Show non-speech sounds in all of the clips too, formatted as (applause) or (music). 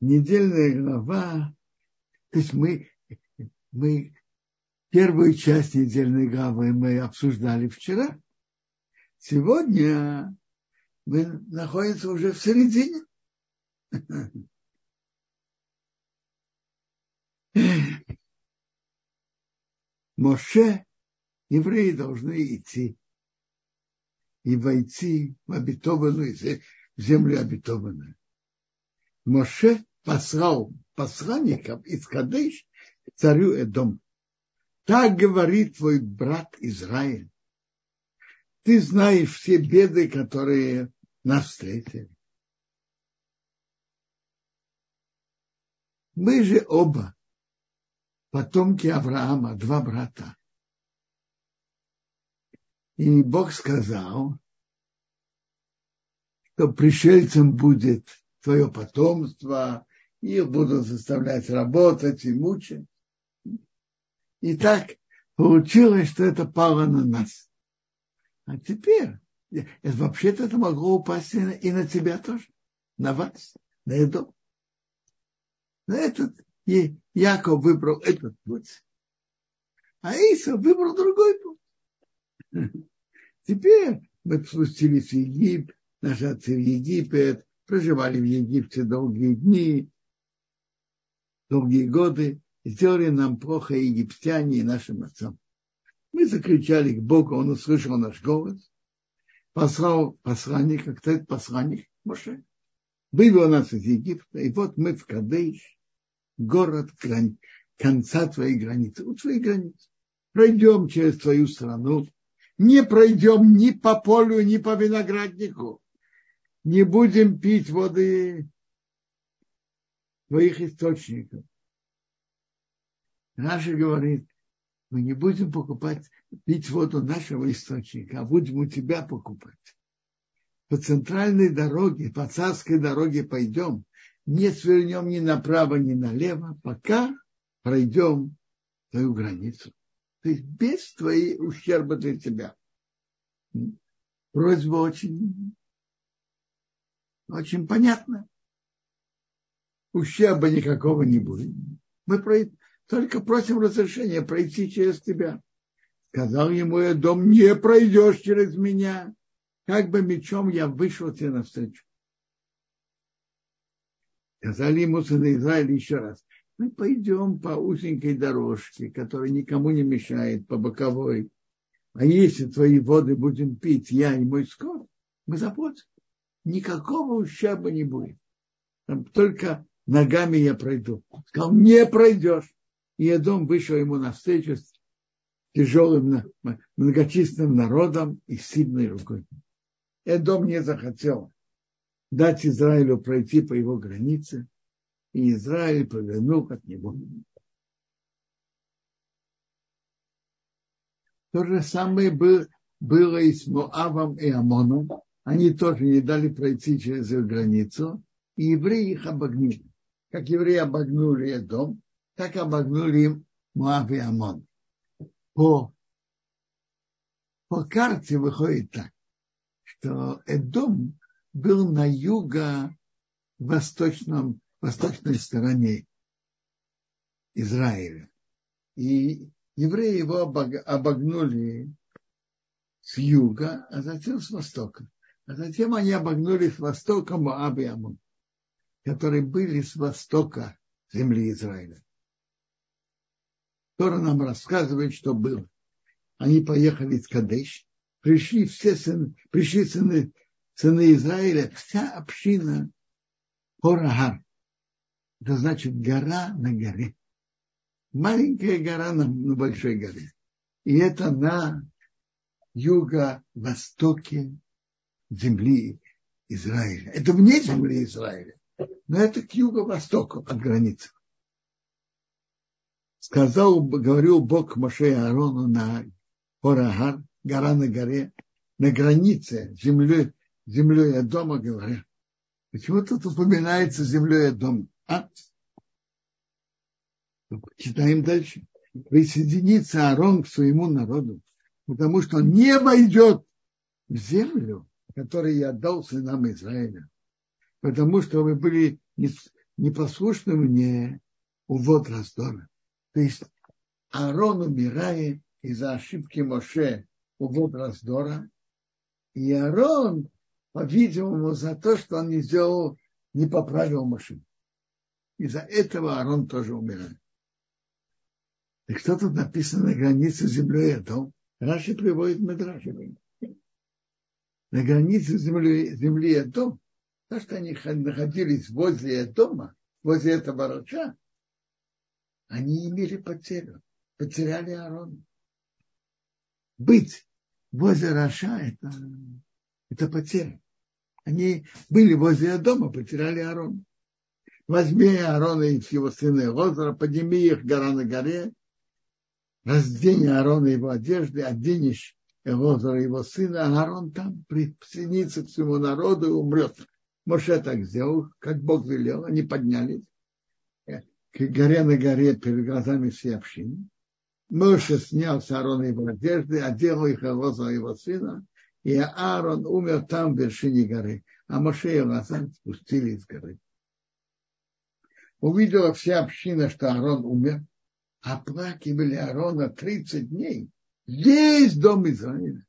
недельная глава, то есть мы, мы первую часть недельной главы мы обсуждали вчера. Сегодня мы находимся уже в середине. Моше, евреи должны идти и войти в обетованную землю обетованную. Моше послал посланников из Кадыш царю Эдом. Так говорит твой брат Израиль. Ты знаешь все беды, которые нас встретили. Мы же оба потомки Авраама, два брата. И Бог сказал, что пришельцем будет твое потомство, их будут заставлять работать и мучить. И так получилось, что это пало на нас. А теперь, вообще-то это могло упасть и на, тебя тоже, на вас, на еду. На этот и Яков выбрал этот путь. А Иса выбрал другой путь. (laughs) Теперь мы спустились в Египет, наши отцы в Египет, проживали в Египте долгие дни, долгие годы, сделали нам плохо египтяне, и нашим отцам. Мы закричали к Богу, Он услышал наш голос, послал посланника, кто это посланник? Моше. Вывел нас из Египта, и вот мы в Кадеш, город грани, конца твоей границы, у твоей границы. Пройдем через твою страну, не пройдем ни по полю, ни по винограднику. Не будем пить воды твоих источников. Раша говорит, мы не будем покупать, пить воду нашего источника, а будем у тебя покупать. По центральной дороге, по царской дороге пойдем, не свернем ни направо, ни налево, пока пройдем твою границу. То есть без твоей ущерба для тебя. Просьба очень, очень понятна. Ущерба никакого не будет. Мы только просим разрешения пройти через тебя. Сказал ему я дом, не пройдешь через меня. Как бы мечом я вышел тебе навстречу. Сказали ему сыны Израиля еще раз, мы пойдем по узенькой дорожке, которая никому не мешает, по боковой. А если твои воды будем пить, я и мой скот, мы заплатим. Никакого ущерба не будет. Там только ногами я пройду. Сказал, не пройдешь. И Эдом вышел ему навстречу с тяжелым, многочисленным народом и сильной рукой. Эдом не захотел дать Израилю пройти по его границе, и Израиль повернул от него. То же самое было и с Моавом и Амоном. Они тоже не дали пройти через их границу, и евреи их обогнули. Как евреи обогнули дом, так обогнули им Моав и Амон. По, по карте выходит так, что Эдом был на юго-восточном, восточной стороне Израиля. И евреи его обогнули с юга, а затем с востока. А затем они обогнули с востока Моаб и Амон, которые были с востока земли Израиля. Тора нам рассказывает, что было. Они поехали в Кадеш, пришли все сыны, пришли сыны сыны Израиля, вся община Хорагар. Это значит гора на горе. Маленькая гора на, на большой горе. И это на юго-востоке земли Израиля. Это вне земли Израиля. Но это к юго-востоку от границы. Сказал, говорил Бог Моше Аарону на Хорагар, гора на горе, на границе земли, землей дома говорят. Почему тут упоминается землей дома? А? Читаем дальше. Присоединится Аарон к своему народу, потому что он не войдет в землю, которую я дал сынам Израиля. Потому что вы были непослушны мне увод раздора. То есть Аарон умирает из-за ошибки Моше увод раздора. И Аарон, по-видимому, за то, что он не сделал, не поправил машину. Из-за этого Аарон тоже умирает. Так что тут написано на границе земли Эдом? Раши приводит Медраши. На границе земли, земли Эдом, то, что они находились возле дома, возле этого рача, они имели потерю, потеряли Аарона. Быть возле Раша это, это потеря. Они были возле дома, потеряли Аарона. Возьми Аарона и его сына Лозера, подними их гора на горе, раздень Аарона его одежды, оденешь Лозера его сына, а Аарон там присоединится к своему народу и умрет. Моше так сделал, как Бог велел, они поднялись к горе на горе перед глазами всей общины. Моше снял с Аарона его одежды, одел их Лозера его сына, и Аарон умер там в вершине горы, а Моше и Лазар спустили из горы увидела вся община, что Аарон умер, оплакивали Аарона 30 дней. Весь дом Израиля.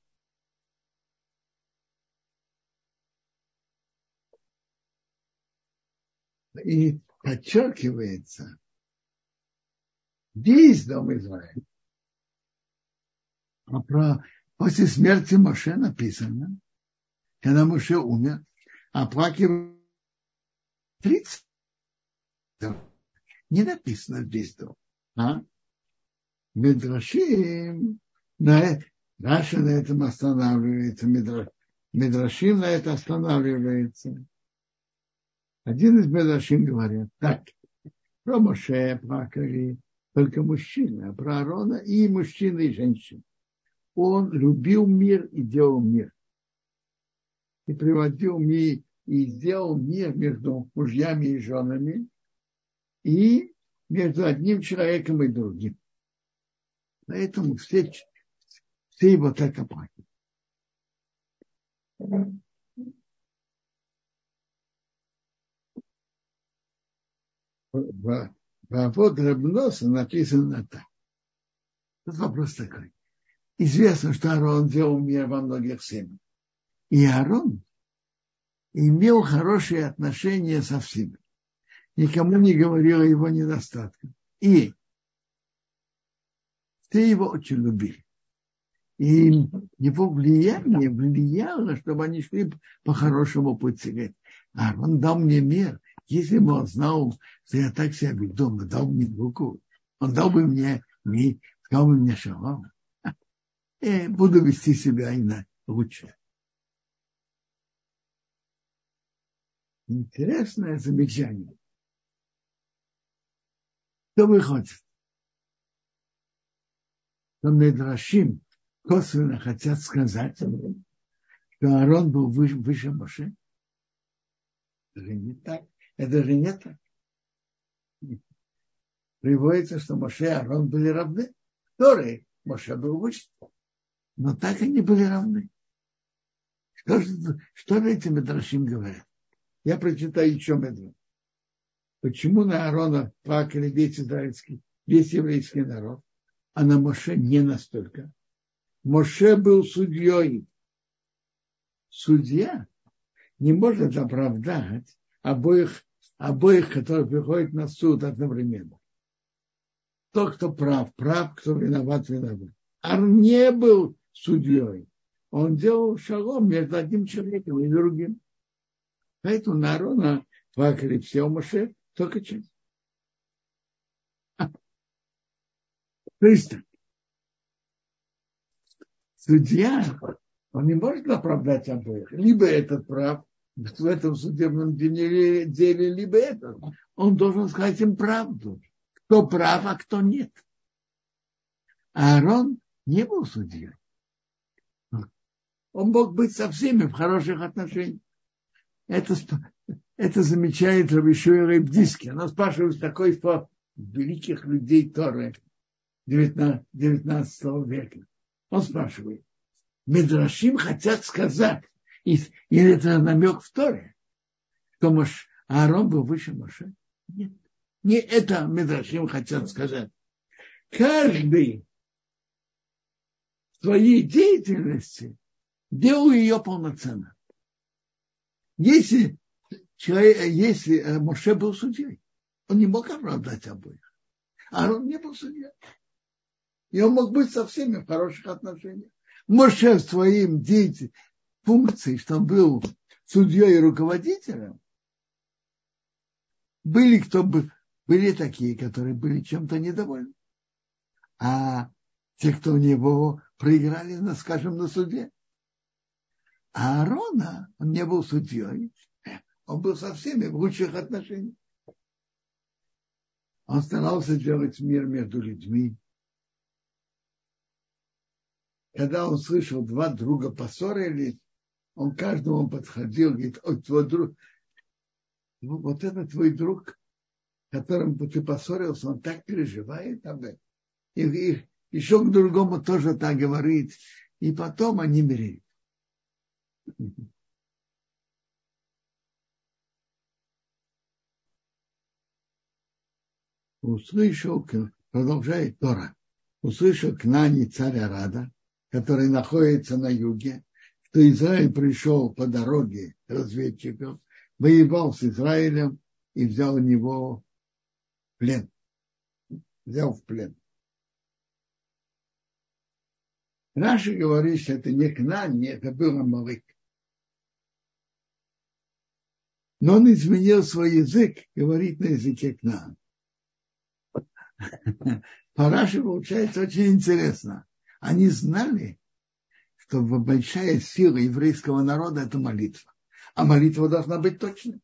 И подчеркивается, весь дом Израиля. А про после смерти Моше написано, когда Моше умер, оплакивали 30 не написано здесь то. А? Медрашим на, Раша на этом останавливается, Медра, Медрашим на это останавливается. Один из Медрашим говорит, так, про Моше плакали только мужчины, а про Арона и мужчины, и женщины. Он любил мир и делал мир. И приводил мир, и сделал мир между мужьями и женами, и между одним человеком и другим. Поэтому все, все его так оплакивают. В, в Рабноса написано так. Тут вопрос такой. Известно, что Аарон делал мир во многих семьях. И Аарон имел хорошие отношения со всеми никому не говорил о его недостатках. И все его очень любили. И его влияние влияло, чтобы они шли по хорошему пути. Говорит, а он дал мне мир. Если бы он знал, что я так себя веду, он дал мне руку, он дал бы мне, мне сказал бы мне шалом. И буду вести себя иначе, лучше. Интересное замечание. Что выходит? Что Медрашим косвенно хотят сказать, что Аарон был выше, выше Моше. Это не так. Это же не так. Приводится, что Моше и Аарон были равны. Которые Моше был выше. Но так они были равны. Что же, что же эти Медрашим говорят? Я прочитаю еще Медрашим. Почему на Аарона плакали весь израильский, весь еврейский народ, а на Моше не настолько? Моше был судьей. Судья не может оправдать обоих, обоих, которые приходят на суд одновременно. Тот, кто прав, прав, кто виноват, виноват. Ар не был судьей. Он делал шагом между одним человеком и другим. Поэтому на Арона плакали все Моше, только часть. То есть судья, он не может оправдать обоих. Либо этот прав в этом судебном деле, деле либо этот. Он должен сказать им правду. Кто прав, а кто нет. А Аарон не был судьей. Он мог быть со всеми в хороших отношениях. Это это замечает Рабишуя Рыбдиски. Она спрашивает такой по великих людей Торы 19, века. Он спрашивает, Медрашим хотят сказать, и, и это намек в Торе, что Мош, Аарон был выше Моше. Нет. Не это Медрашим хотят сказать. Каждый в своей деятельности делал ее полноценно. Если, человек, если э, Моше был судьей, он не мог оправдать обоих. А он не был судьей. И он мог быть со всеми в хороших отношениях. Моше своим деятелем, функцией, что он был судьей и руководителем, были кто бы были такие, которые были чем-то недовольны. А те, кто у него проиграли, на, скажем, на суде. А Аарона, он не был судьей, он был со всеми в лучших отношениях. Он старался делать мир между людьми. Когда он слышал, два друга поссорились, он каждому подходил, говорит, ой, твой друг, вот это твой друг, которым ты поссорился, он так переживает об этом. И, и еще к другому тоже так говорит. И потом они мирят. Услышал, продолжает Тора, услышал к Нане царя Рада, который находится на юге, что Израиль пришел по дороге разведчиков, воевал с Израилем и взял у него плен. Взял в плен. Раши говорит, что это не Кнан, не это был Амалык. Но он изменил свой язык, говорит на языке Кнан. По Раши получается очень интересно. Они знали, что большая сила еврейского народа – это молитва. А молитва должна быть точной.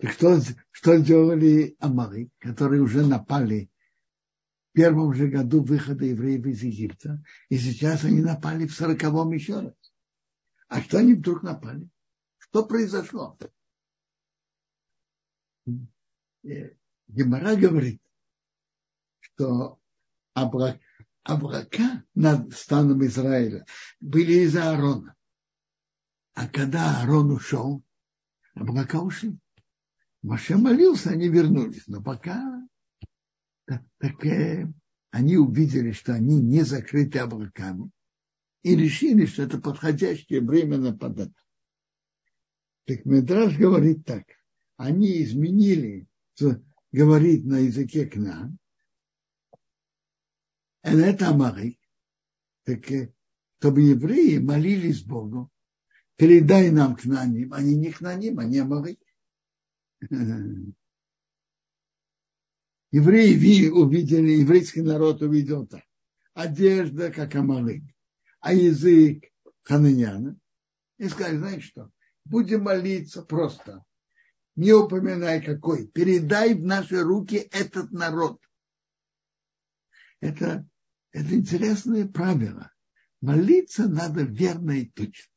И что, что сделали Амары, которые уже напали в первом же году выхода евреев из Египта, и сейчас они напали в сороковом еще раз. А что они вдруг напали? Что произошло? Э, Гемора говорит, что облака над станом Израиля были из-за Аарона. А когда Аарон ушел, облака ушли. Маше молился, они вернулись. Но пока так, так э, они увидели, что они не закрыты облаками, и решили, что это подходящее время нападать. Так Медраж говорит так. Они изменили, говорит на языке к нам. Это Амарик. Так, чтобы евреи молились Богу, передай нам к наним. Они не к наним, они Амарик. (laughs) Евреи увидели, еврейский народ увидел так. Одежда, как Амалык, а язык хананяна. И сказали, знаешь что, будем молиться просто. Не упоминай какой. Передай в наши руки этот народ. Это, это интересное правило. Молиться надо верно и точно.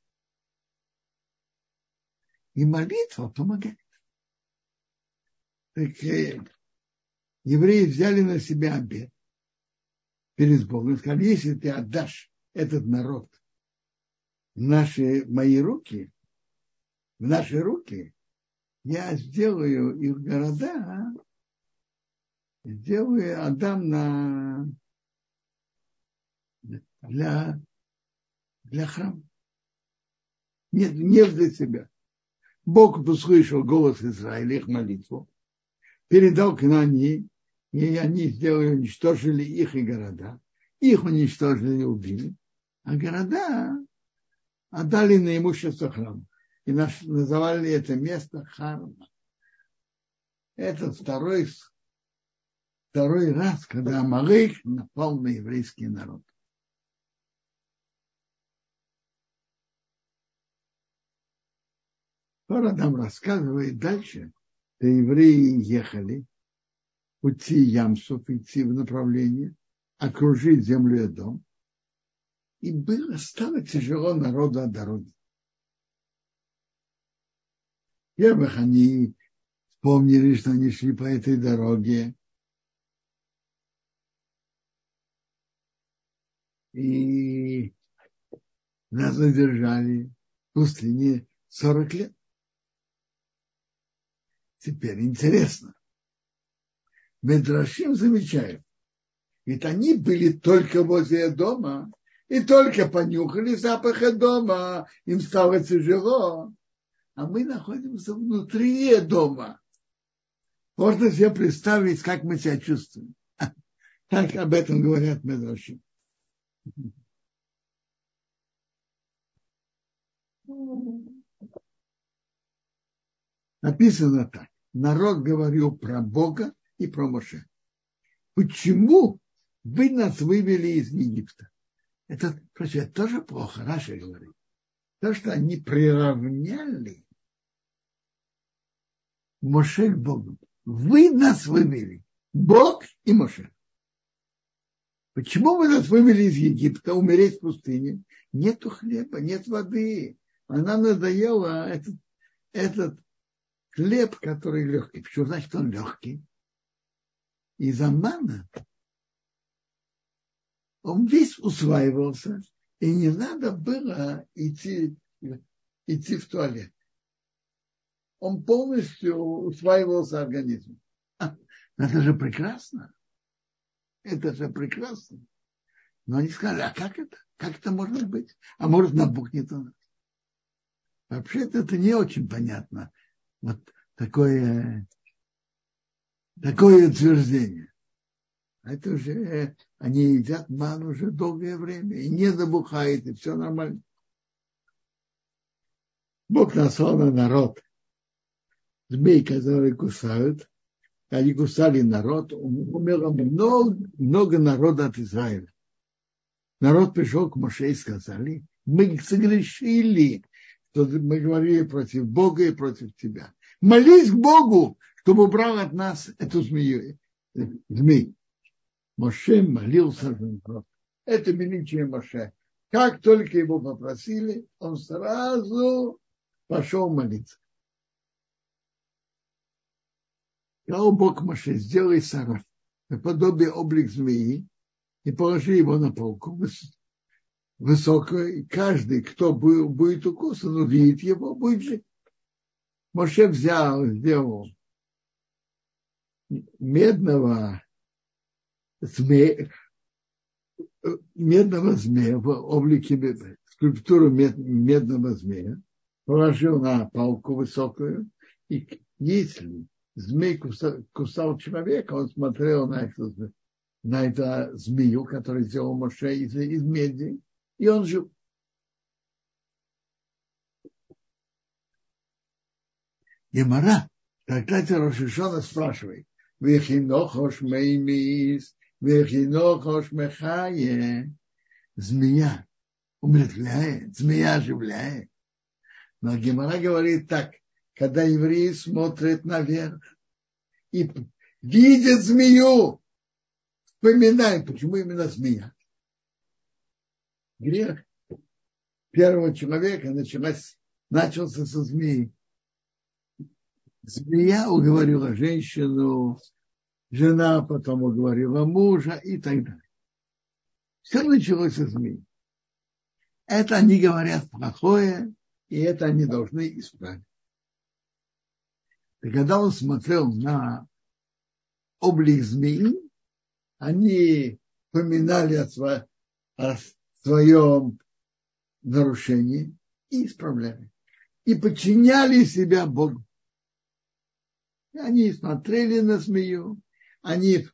И молитва помогает. Так э, евреи взяли на себя обед перед Богом сказали, если ты отдашь этот народ в наши, мои руки, в наши руки, я сделаю их города, сделаю, отдам на для, для храма. Нет, не для себя. Бог услышал голос Израиля, их молитву, передал к Нани, и они сделали, уничтожили их и города. Их уничтожили и убили. А города отдали на имущество храма. И наш, называли это место Харма. Это второй, второй раз, когда Амалык напал на еврейский народ. Тора нам рассказывает дальше, что евреи ехали пути Ямсов, идти в направлении, окружить землю и дом. И было, стало тяжело народу от дороги. Во-первых, они вспомнили, что они шли по этой дороге. И нас задержали в пустыне 40 лет. Теперь интересно. Медрашим замечают, ведь они были только возле дома, и только понюхали запах дома, им стало тяжело. А мы находимся внутри дома. Можно себе представить, как мы себя чувствуем. (laughs) Так об этом говорят Медрашим. Написано так. Народ говорил про Бога и про Моше. Почему вы нас вывели из Египта? Это, короче, тоже плохо, Раша говорит. То, что они приравняли Моше к Богу. Вы нас вывели. Бог и Моше. Почему вы нас вывели из Египта, умереть в пустыне? Нету хлеба, нет воды. Она надоела этот, этот хлеб, который легкий. Почему значит он легкий? Из Амана он весь усваивался, и не надо было идти, идти в туалет. Он полностью усваивался организмом. Это же прекрасно. Это же прекрасно. Но они сказали, а как это? Как это может быть? А может, набухнет у нас? Вообще-то это не очень понятно. Вот такое, такое утверждение. Это уже они едят ман уже долгое время, и не забухает, и все нормально. Бог наслал на народ змей, которые кусают. Они кусали народ, умерло много, много народа от Израиля. Народ пришел к Моше и сказали, мы согрешили, что мы говорили против Бога и против тебя. Молись к Богу, чтобы убрал от нас эту змею, змей. Моше молился. Это величие Моше. Как только его попросили, он сразу пошел молиться. Сказал Бог Моше, сделай сарай, наподобие облик змеи, и положи его на полку высокую, и каждый, кто будет укусан, увидит его, будет жить. Моше взял, сделал медного змея, медного змея в облике скульптуру мед, медного змея, положил на палку высокую, и если змей кусал, кусал человека, он смотрел на эту, на эту змею, которую сделал Моше из, из меди, и он жил. Гемора, когда Рошишона спрашивает, Вехинохош меймис, Вехинохош мехае. Змея умертвляет, змея оживляет. Но Гемора говорит так, когда евреи смотрят наверх и видят змею, вспоминают, почему именно змея. Грех первого человека началась, начался со змеи. Змея уговорила женщину, жена потом уговорила мужа и так далее. Все началось со змеи. Это они говорят плохое, и это они должны исправить. И когда он смотрел на облик змеи, они поминали о, сво, о своем нарушении и исправляли. И подчиняли себя Богу. Они смотрели на змею, они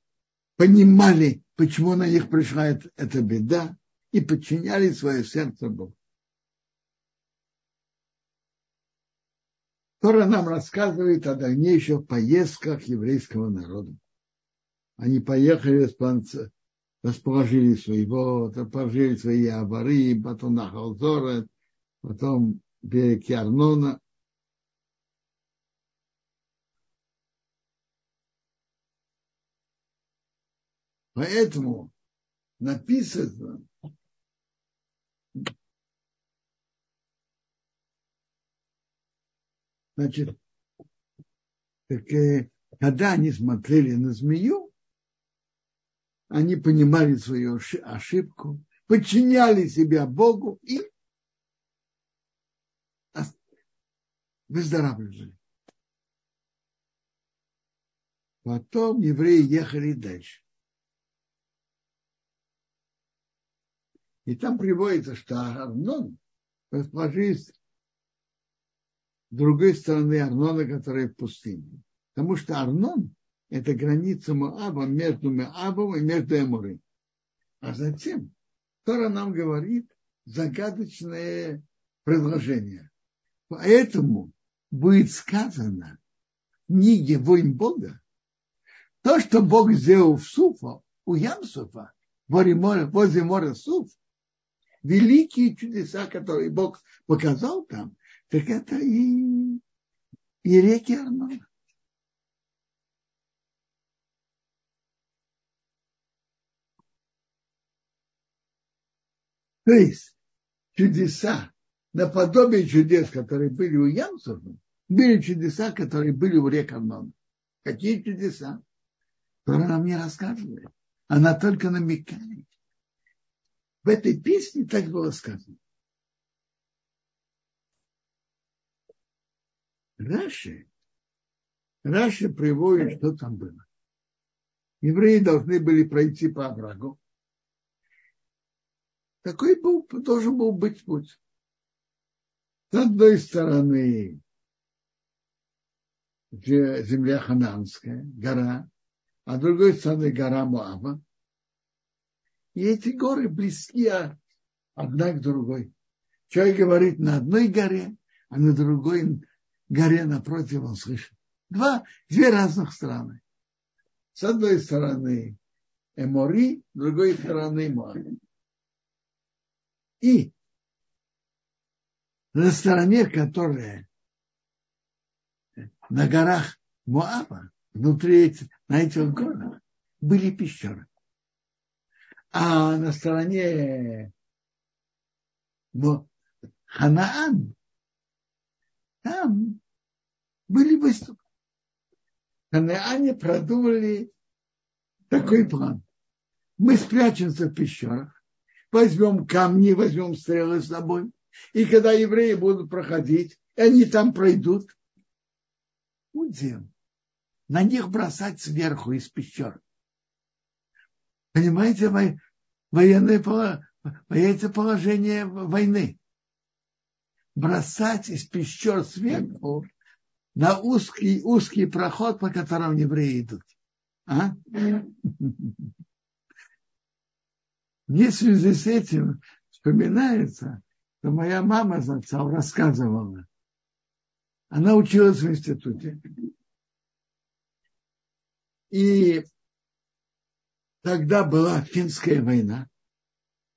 понимали, почему на них пришла эта беда, и подчиняли свое сердце Богу. Тора нам рассказывает о дальнейших поездках еврейского народа. Они поехали, расположили своего, расположили свои авары, потом на Халзора, потом берег Арнона, Поэтому написано, значит, так, э, когда они смотрели на змею, они понимали свою ошибку, подчиняли себя Богу и выздоравливали. Потом евреи ехали дальше. И там приводится, что Арнон расположились с другой стороны Арнона, которая в пустыне. Потому что Арнон – это граница Моаба между Моабом и между Эмурой. А затем Тора нам говорит загадочное предложение. Поэтому будет сказано в книге «Войн Бога», то, что Бог сделал в Суфа, у Ямсуфа, возле моря, Суф, великие чудеса, которые Бог показал там, так это и, и реки Арнона. То есть чудеса, наподобие чудес, которые были у Ямсова, были чудеса, которые были у рек Арнона. Какие чудеса? Которые нам не рассказывает. Она только намекает. В этой песне так было сказано. Раши, Раши приводит, что там было. Евреи должны были пройти по оврагу. Такой был, должен был быть путь. С одной стороны земля Хананская, гора, а с другой стороны гора Муава. И эти горы близки одна к другой. Человек говорит на одной горе, а на другой горе напротив он слышит. Два, две разных страны. С одной стороны Эмори, с другой стороны Моаби. И на стороне, которая на горах Моаба, внутри этих, на этих горах, были пещеры. А на стороне Ханаан, там были выступы. Ханаане продумали такой план. Мы спрячемся в пещерах, возьмем камни, возьмем стрелы с собой, и когда евреи будут проходить, и они там пройдут, будем на них бросать сверху из пещер. Понимаете, военное, военное положение войны. Бросать из пещер сверху на узкий, узкий проход, по которому евреи идут. А? (laughs) Мне в связи с этим вспоминается, что моя мама за отцом рассказывала. Она училась в институте. И Тогда была финская война.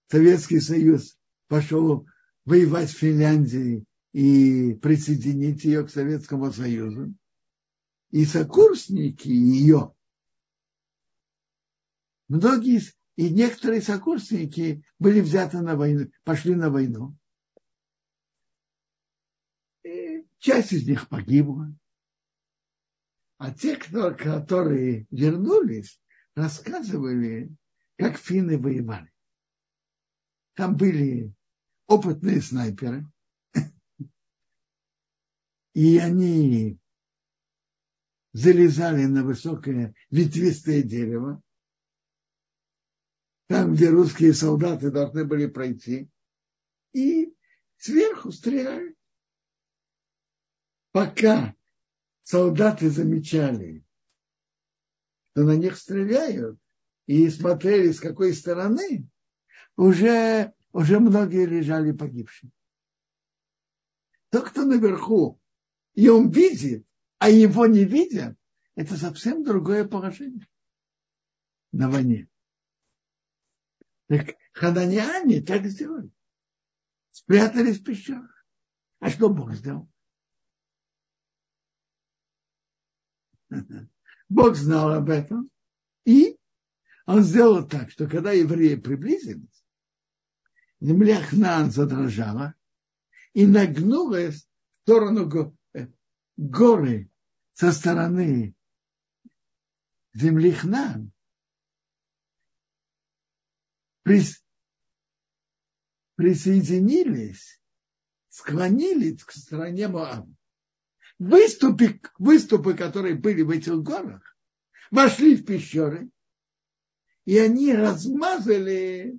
Советский Союз пошел воевать в Финляндии и присоединить ее к Советскому Союзу. И сокурсники ее, многие и некоторые сокурсники были взяты на войну, пошли на войну. И часть из них погибла. А те, кто, которые вернулись, рассказывали, как финны воевали. Там были опытные снайперы, и они залезали на высокое ветвистое дерево, там, где русские солдаты должны были пройти, и сверху стреляли. Пока солдаты замечали, что на них стреляют, и смотрели с какой стороны, уже, уже многие лежали погибшие. Тот, кто наверху, и он видит, а его не видят, это совсем другое положение на войне. Так хананяне так сделали. Спрятались в пещерах. А что Бог сделал? (laughs) Бог знал об этом. И он сделал так, что когда евреи приблизились, земля Хнаан задрожала и нагнулась в сторону э, горы со стороны земли Хнаан. Присоединились, склонились к стране Моаба выступы, выступы, которые были в этих горах, вошли в пещеры, и они размазали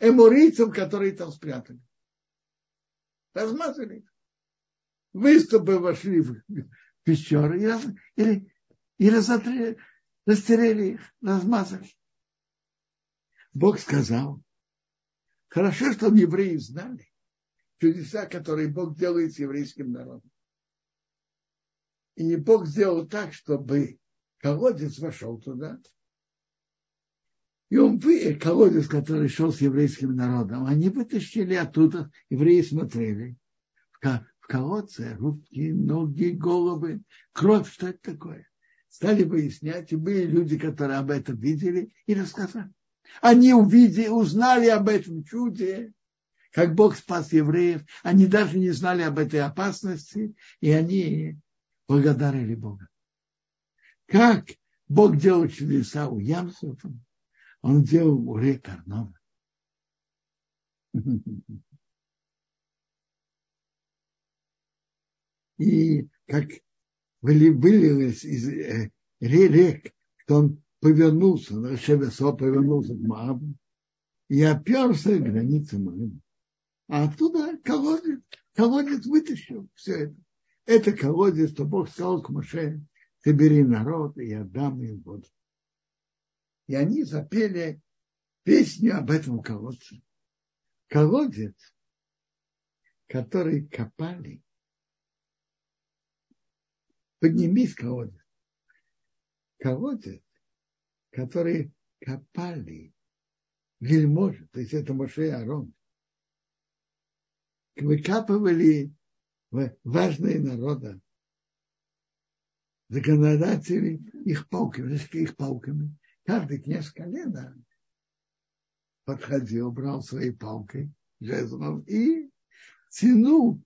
эморийцев, которые там спрятали. Размазали. Выступы вошли в пещеры и, раз, или, и разотрели, их, размазали. Бог сказал, хорошо, что евреи знали чудеса, которые Бог делает с еврейским народом. И Бог сделал так, чтобы колодец вошел туда. И он вы, колодец, который шел с еврейским народом, они вытащили оттуда, евреи смотрели. В колодце руки, ноги, головы, кровь, что это такое? Стали выяснять, и были люди, которые об этом видели и рассказали. Они увидели, узнали об этом чуде, как Бог спас евреев. Они даже не знали об этой опасности, и они благодарили Бога. Как Бог делал чудеса у Ямсов, он делал у рек. И как вылилось из э, рек, что он повернулся, Шевесо повернулся к Моабу и оперся к границе Моаба. А оттуда колодец, колодец вытащил все это. Это колодец, что Бог сказал к Моше, собери народ, и я дам им воду. И они запели песню об этом колодце. Колодец, который копали. Поднимись, колодец. Колодец, который копали вельможи, то есть это Моше и Арон. Выкапывали важные народа, законодатели их палками, их палками. Каждый князь колена подходил, брал своей палкой, жезлом и тянул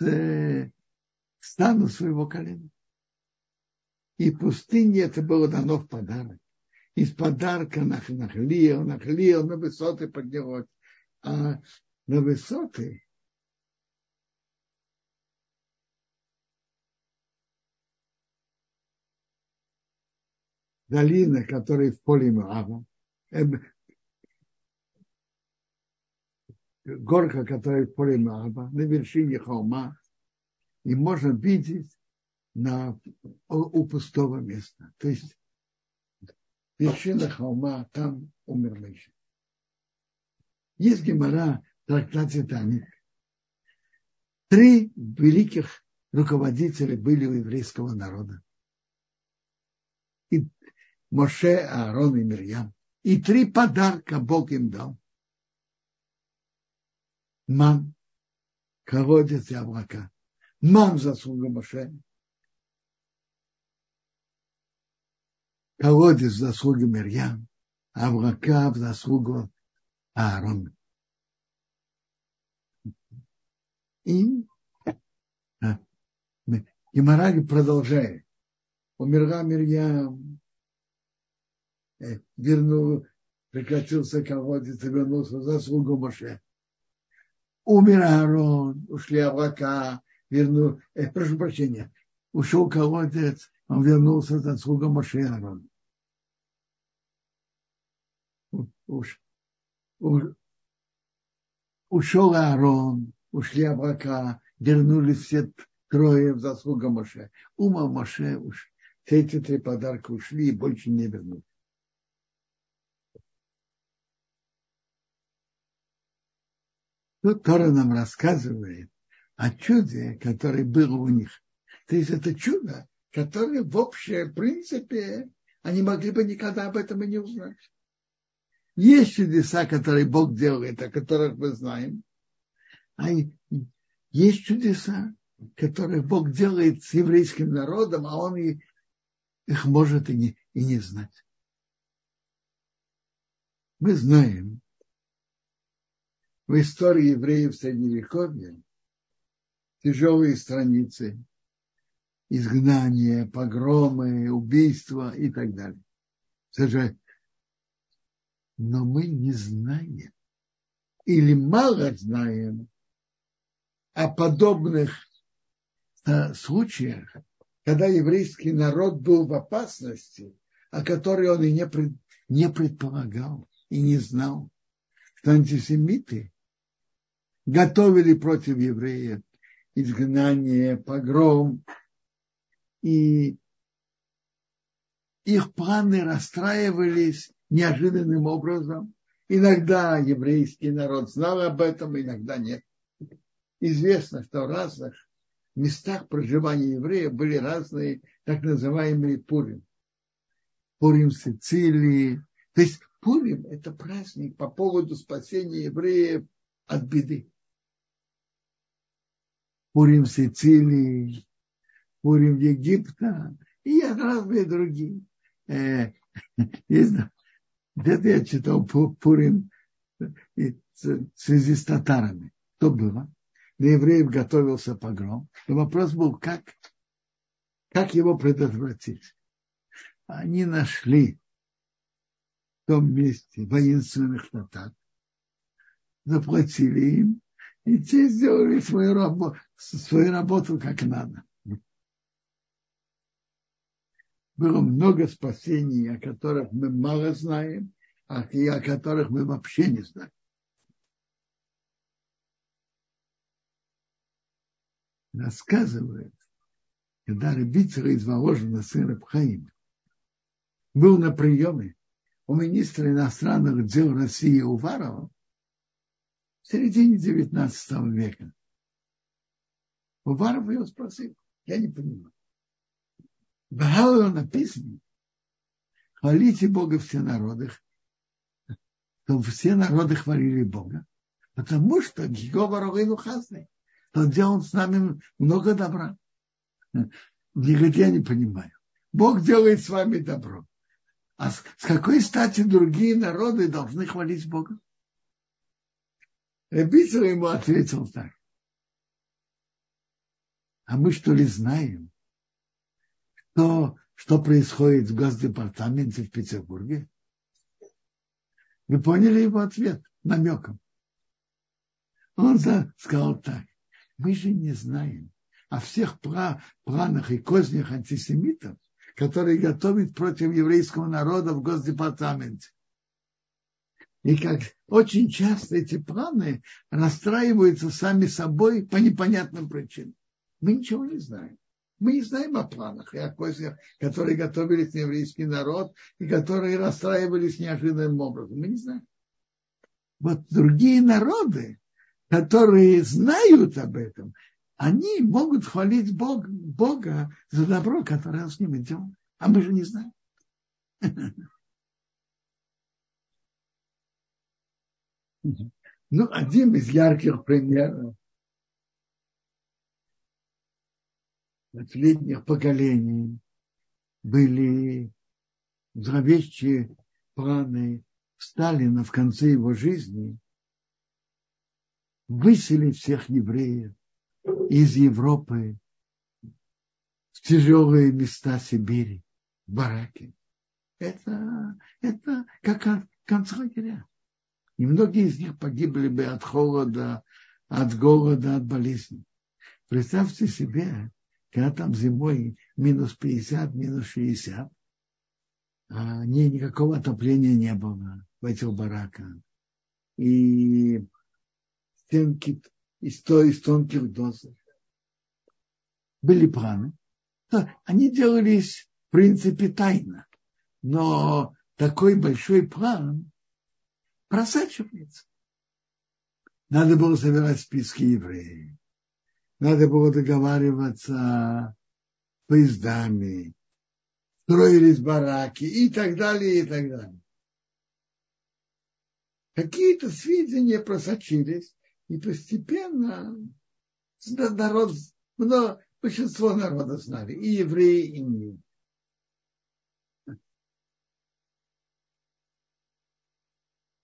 э, стану своего колена. И пустыне это было дано в подарок. Из подарка нахлил, нахлил, на высоты поднялось. А на высоты долина, которая в поле Моаба, э, горка, которая в поле Моаба, на вершине холма, и можно видеть на, у пустого места. То есть вершина холма, там умер Миша. Есть гемора в трактате. Три великих руководителя были у еврейского народа. И Моше, Аарон и Мирьям. И три подарка Бог им дал. Ман, колодец и облака. Ман заслуга Моше. Колодец заслуга Мирьям. Облака в заслугу Аарона. И Геморрай продолжает. Умерла Мирьям, Э, вернул, прекратился колодец и вернулся в заслугу Моше. Умер Аарон, ушли облака, вернул, э, прошу прощения, ушел колодец, он вернулся в заслугу Моше Аарон. Уж, уж, ушел Аарон, ушли облака, вернулись все трое в заслугу Моше. Ума Моше уж все эти три подарка ушли и больше не вернулись. Тут Тора нам рассказывает о чуде, которое было у них. То есть это чудо, которое в общем принципе они могли бы никогда об этом и не узнать. Есть чудеса, которые Бог делает, о которых мы знаем. А есть чудеса, которые Бог делает с еврейским народом, а он их может и не, и не знать. Мы знаем, в истории евреев Средневековья тяжелые страницы, изгнания, погромы, убийства и так далее. Но мы не знаем или мало знаем о подобных случаях, когда еврейский народ был в опасности, о которой он и не, пред, не предполагал и не знал, что антисемиты готовили против евреев изгнание, погром, и их планы расстраивались неожиданным образом. Иногда еврейский народ знал об этом, иногда нет. Известно, что в разных местах проживания евреев были разные так называемые Пурим. Пурим Сицилии. То есть Пурим – это праздник по поводу спасения евреев от беды. Пурим Сицилии, Пурим Египта и разные другие. Э, (laughs) где-то я читал Пурим в связи с татарами. То было. Для евреев готовился погром. И вопрос был, как, как его предотвратить. Они нашли в том месте воинственных татар, заплатили им, и те сделали свою работу, свою работу как надо. Было много спасений, о которых мы мало знаем, а и о которых мы вообще не знаем. Рассказывает, когда Рыбицер из Воложина, сын Рабхаима, был на приеме у министра иностранных дел России Уварова, в середине XIX века. Уваров его спросил, я не понимаю. Галле написано, хвалите Бога все народы, то все народы хвалили Бога, потому что Гигова Ровейну Хасный, он делал с нами много добра. Я не понимаю. Бог делает с вами добро. А с, какой стати другие народы должны хвалить Бога? Ребицер ему ответил так. А мы что ли знаем, что, что происходит в Госдепартаменте в Петербурге? Вы поняли его ответ намеком? Он сказал так. Мы же не знаем о всех планах и кознях антисемитов, которые готовят против еврейского народа в Госдепартаменте. И как очень часто эти планы расстраиваются сами собой по непонятным причинам. Мы ничего не знаем. Мы не знаем о планах и о кознях, которые готовились на еврейский народ и которые расстраивались неожиданным образом. Мы не знаем. Вот другие народы, которые знают об этом, они могут хвалить Бог, Бога за добро, которое он с ними делал. А мы же не знаем. Ну, один из ярких примеров последних поколений были зловещие планы Сталина в конце его жизни выселить всех евреев из Европы в тяжелые места Сибири, в бараки. Это, это как концлагеря. И многие из них погибли бы от холода, от голода, от болезни. Представьте себе, когда там зимой минус 50, минус 60, а не, никакого отопления не было в этих бараках. И стенки из, из тонких досок. Были планы. Они делались, в принципе, тайно. Но такой большой план просачивается. Надо было собирать списки евреев. Надо было договариваться с поездами. Строились бараки и так далее, и так далее. Какие-то сведения просочились, и постепенно народ, много, большинство народа знали, и евреи, и не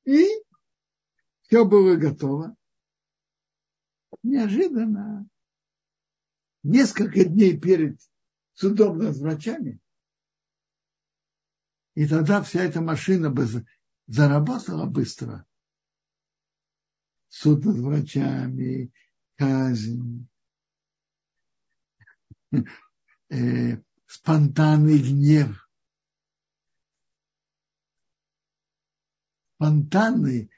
И все было готово. Неожиданно, несколько дней перед судом над врачами, и тогда вся эта машина бы заработала быстро. Суд над врачами, казнь. э, спонтанный гнев. Спонтанный,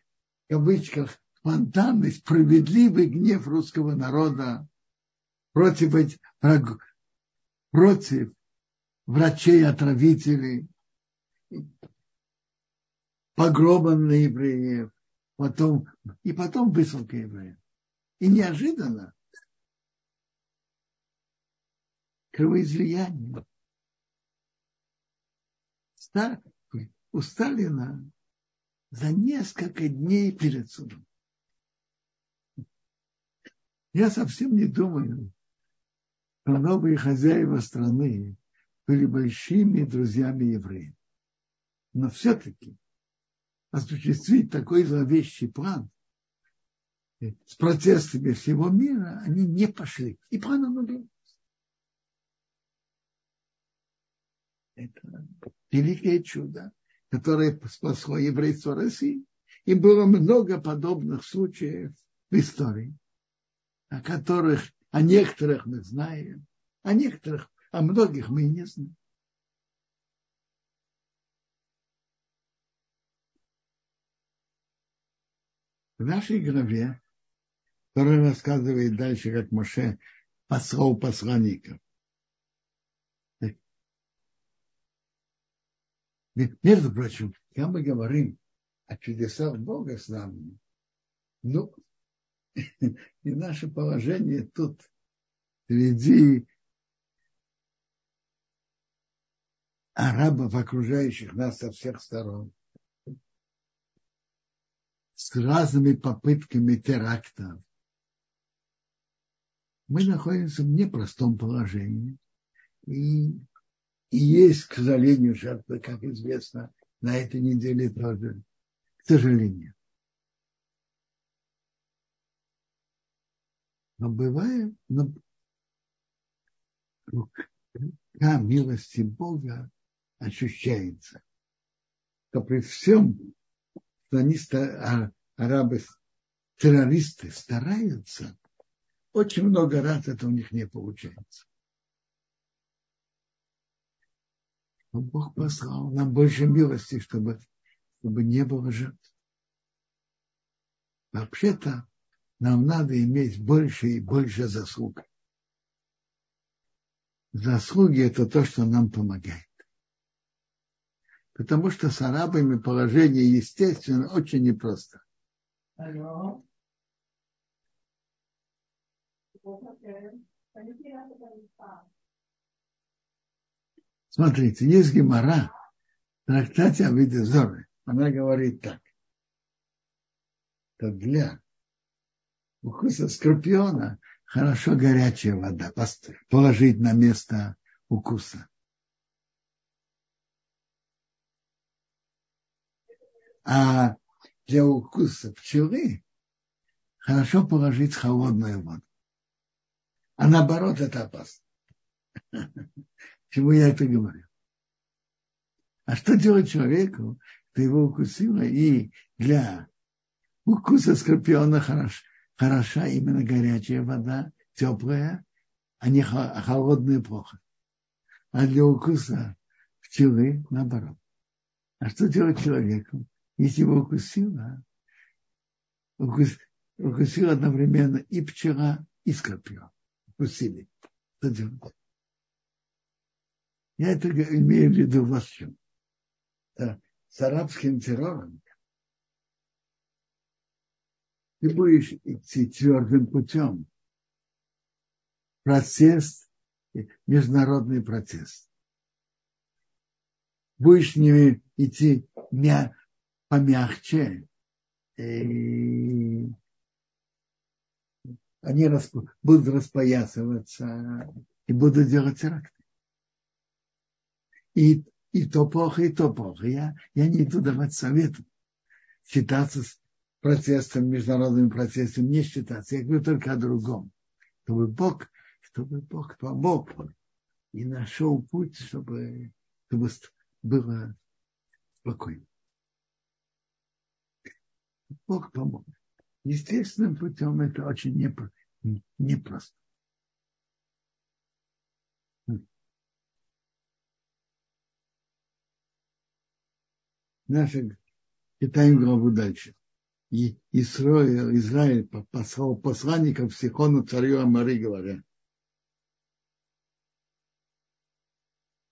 в кавычках, спонтанный, справедливый гнев русского народа против, против врачей-отравителей, погрома на евреев, потом, и потом высылка евреев. И неожиданно кровоизлияние у Сталина за несколько дней перед судом. Я совсем не думаю, что новые хозяева страны были большими друзьями евреев. Но все-таки осуществить такой зловещий план с протестами всего мира, они не пошли. И план аннулировался. Это великое чудо, которое спасло еврейство России. И было много подобных случаев в истории, о которых, о некоторых мы знаем, о некоторых, о многих мы не знаем. В нашей главе, которая рассказывает дальше, как Моше послал посланников, Между прочим, когда мы говорим о чудесах Бога с нами, ну, (laughs) и наше положение тут впереди арабов, окружающих нас со всех сторон с разными попытками теракта. Мы находимся в непростом положении. И, и есть, к сожалению, жертвы, как известно, на этой неделе тоже. К сожалению. Но бывает, но рука милости Бога ощущается. То при всем что они, а, арабы, террористы стараются, очень много раз это у них не получается. Но Бог послал нам больше милости, чтобы, чтобы не было жертв. Вообще-то нам надо иметь больше и больше заслуг. Заслуги – это то, что нам помогает потому что с арабами положение, естественно, очень непросто. Алло. Смотрите, есть гемора в трактате Авиды Зоры. Она говорит так. То для укуса скорпиона хорошо горячая вода положить на место укуса. А для укуса пчелы хорошо положить холодную воду. А наоборот, это опасно. (laughs) Чему я это говорю? А что делать человеку, кто его укусило, и для укуса скорпиона хорош, хороша именно горячая вода, теплая, а не холодная плохо. А для укуса пчелы наоборот. А что делать человеку, если его укусила, укус, укусила одновременно и пчела, и скорпион. Укусили. Что делать? Я это имею в виду в чем. С арабским террором ты будешь идти твердым путем. Протест, международный протест. Будешь ними идти мя, помягче, и они расп... будут распоясываться и будут делать теракты. И, и то плохо, и то плохо. Я, я не иду давать советы. Считаться с протестом, международным протестом не считаться. Я говорю только о другом. Чтобы Бог, чтобы Бог помог и нашел путь, чтобы, чтобы было спокойно. Бог помог. Естественным путем это очень непросто. Нафиг читаем главу дальше. И Израиль, Израиль послал посланников Сихону царю Амары, говоря,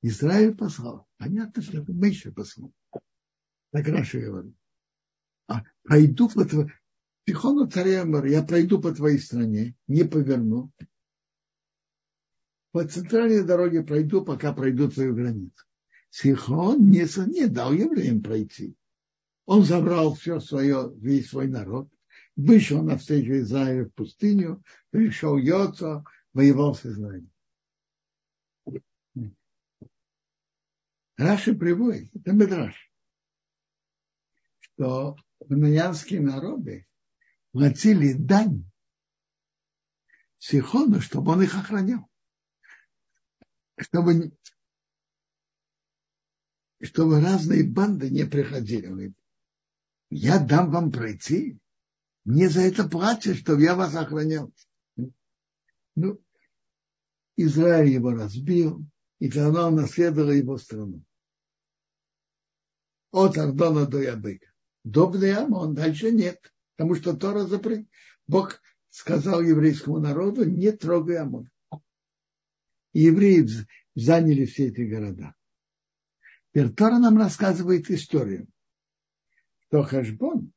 Израиль послал. Понятно, что это меньше послал. Так Раша говорит. А пойду по твоей... Тихону царя Амара, я пройду по твоей стране, не поверну. По центральной дороге пройду, пока пройду твою границу. Сихон не, не дал евреям пройти. Он забрал все свое, весь свой народ, вышел на встречу Израиля в пустыню, пришел Йоцо, воевал с Израилем. Раши приводит, это Медраш, что манаянские народы платили дань Сихону, чтобы он их охранял. Чтобы, чтобы разные банды не приходили. Я дам вам пройти. Мне за это платят, чтобы я вас охранял. Ну, Израиль его разбил, и тогда он наследовал его страну. От Ардона до Ябыка. До Бнеамон дальше нет, потому что Тора запрет. Бог сказал еврейскому народу, не трогай Амон. И евреи заняли все эти города. Теперь Тора нам рассказывает историю, что Хашбон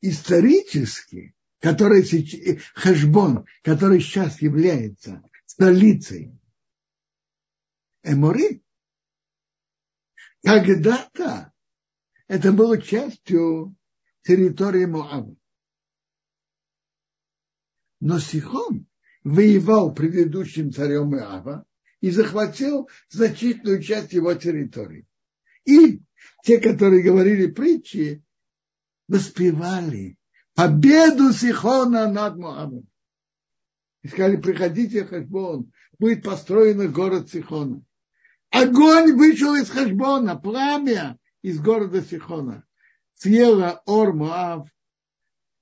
исторически который сейчас, Хашбон, который сейчас является столицей Эмори, когда-то это было частью территории Моаба. Но Сихон воевал предыдущим царем Моаба и захватил значительную часть его территории. И те, которые говорили притчи, воспевали победу Сихона над Моабом. И сказали, приходите в Хашбон, будет построен город Сихона. Огонь вышел из Хашбона, пламя из города Сихона. Съела Ор Моав,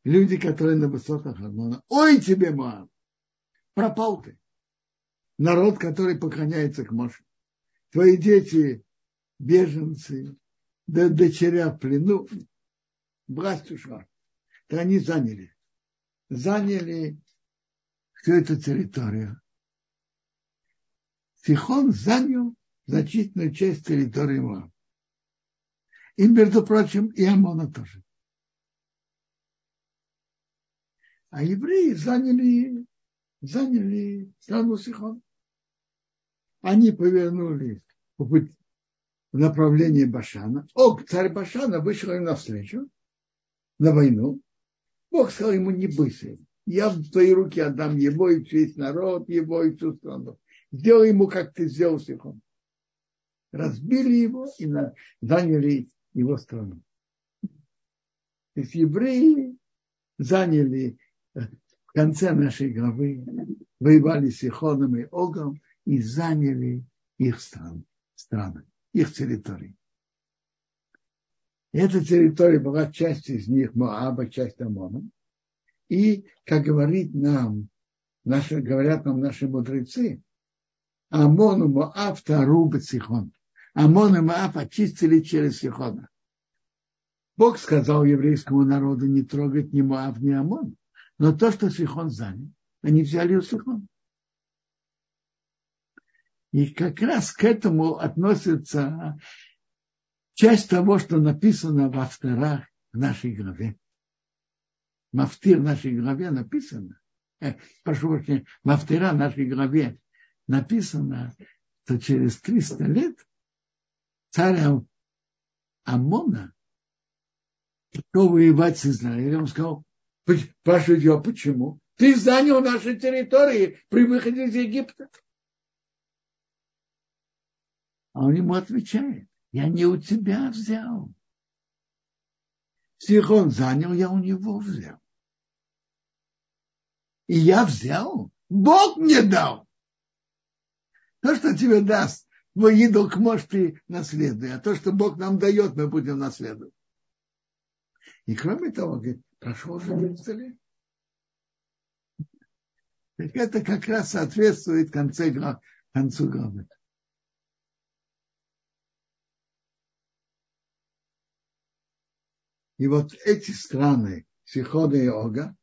люди, которые на высотах Хашбона. Ой тебе, Моав, пропал ты. Народ, который поклоняется к Моше. Твои дети беженцы, дочеря в плену, власть ушла то они заняли. Заняли всю эту территорию. Сихон занял значительную часть территории Моаба. И, между прочим, и Амона тоже. А евреи заняли, заняли страну Сихон. Они повернули в направлении Башана. О, царь Башана вышел им навстречу на войну. Бог сказал ему, не бойся, я в твои руки отдам его и весь народ, его и всю страну. Сделай ему, как ты сделал Сихон. Разбили его и заняли его страну. То есть евреи заняли э, в конце нашей главы, воевали с Сихоном и Огом и заняли их страны, страны их территории. Эта территория была часть из них Моаба, часть Амона. И, как говорит нам, наши, говорят нам наши мудрецы, Амон и Моав Таруба Сихон. Амон и Моав очистили через Сихона. Бог сказал еврейскому народу не трогать ни Моав, ни Амон. Но то, что Сихон занял, они взяли у Сихона. И как раз к этому относится часть того, что написано в авторах в нашей главе. Мафтир в нашей главе написано, э, прошу прощения, в автора нашей главе написано, что через 300 лет царь Амона пришел воевать с Израилем. Он сказал, спрашивает почему? Ты занял наши территории при выходе из Египта. А он ему отвечает, я не у тебя взял. Сихон занял, я у него взял. И я взял. Бог мне дал. То, что тебе даст твой идол, может, ты наследуй. А то, что Бог нам дает, мы будем наследовать. И кроме того, говорит, прошло уже 30 лет. Так это как раз соответствует конце, концу главы. И вот эти страны, Сихода и Ога,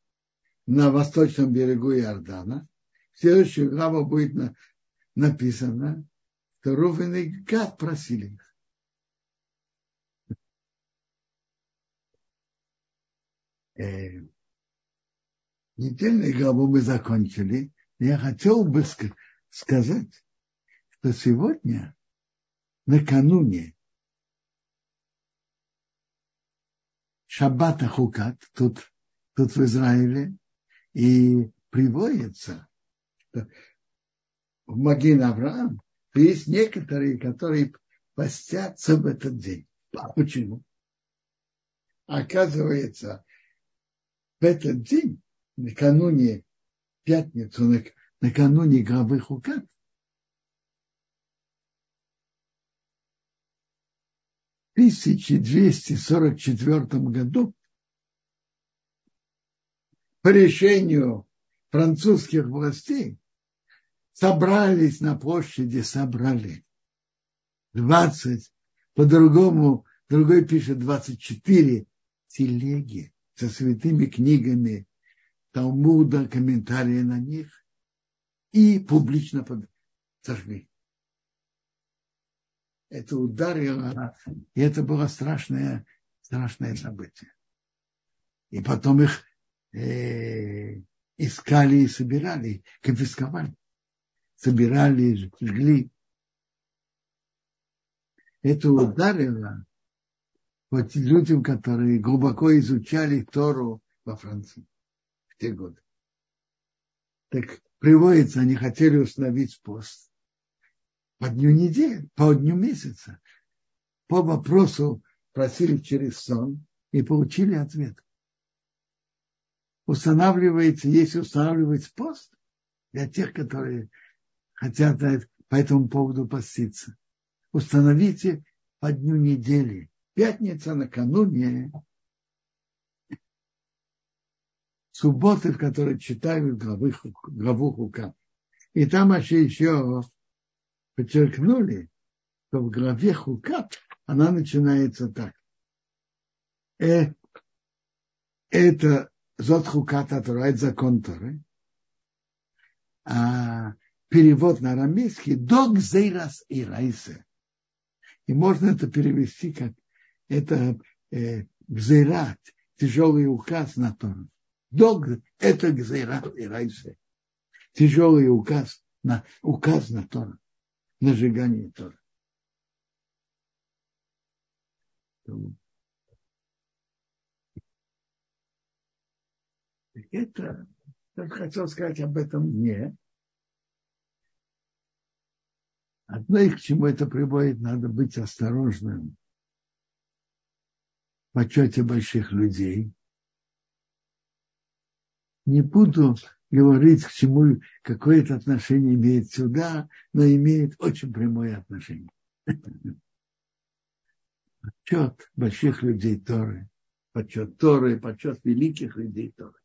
на восточном берегу Иордана, в следующую главу будет на, написано, что Рувен и Гад просили их. Э, недельную главу мы закончили. Я хотел бы сказать, что сегодня, накануне Шаббата Хукат, тут, тут в Израиле, и приводится, в Магин Авраам есть некоторые, которые постятся в этот день. Почему? Оказывается, в этот день, накануне пятницу, накануне главы Хукат, 1244 году по решению французских властей собрались на площади, собрали 20, по-другому, другой пишет 24 телеги со святыми книгами Талмуда, комментарии на них и публично сожгли. Это ударило, и это было страшное, страшное событие. И потом их э, искали и собирали, конфисковали. Собирали, жгли. Это ударило вот людям, которые глубоко изучали Тору во Франции в те годы. Так приводится, они хотели установить пост по дню недели, по дню месяца. По вопросу просили через сон и получили ответ. Устанавливается, если устанавливается пост для тех, которые хотят по этому поводу поститься. Установите по дню недели пятница накануне субботы, в которой читают главы, главу Хука. И там вообще еще подчеркнули, что в главе Хука она начинается так. Э, это Зот Хуката Тора, это закон Торы. А перевод на арамейский Дог Зейрас и Райсе. И можно это перевести как это э, гзейрат, тяжелый указ на Тору. Дог – это гзейрат и райсе. Тяжелый указ на, указ на Тору, на сжигание Тора. Это, я хотел сказать об этом дне. Одно и к чему это приводит, надо быть осторожным почете больших людей. Не буду говорить, к чему какое-то отношение имеет сюда, но имеет очень прямое отношение. Почет больших людей Торы, почет Торы, почет великих людей Торы.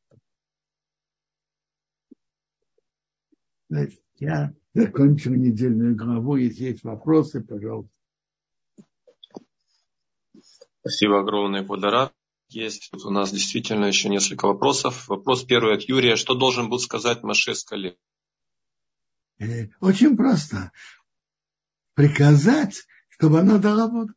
Значит, я закончил недельную главу. Если есть вопросы, пожалуйста. Спасибо огромное, Подарат. Есть тут у нас действительно еще несколько вопросов. Вопрос первый от Юрия. Что должен был сказать Маше Скале? Э, очень просто. Приказать, чтобы она дала воду.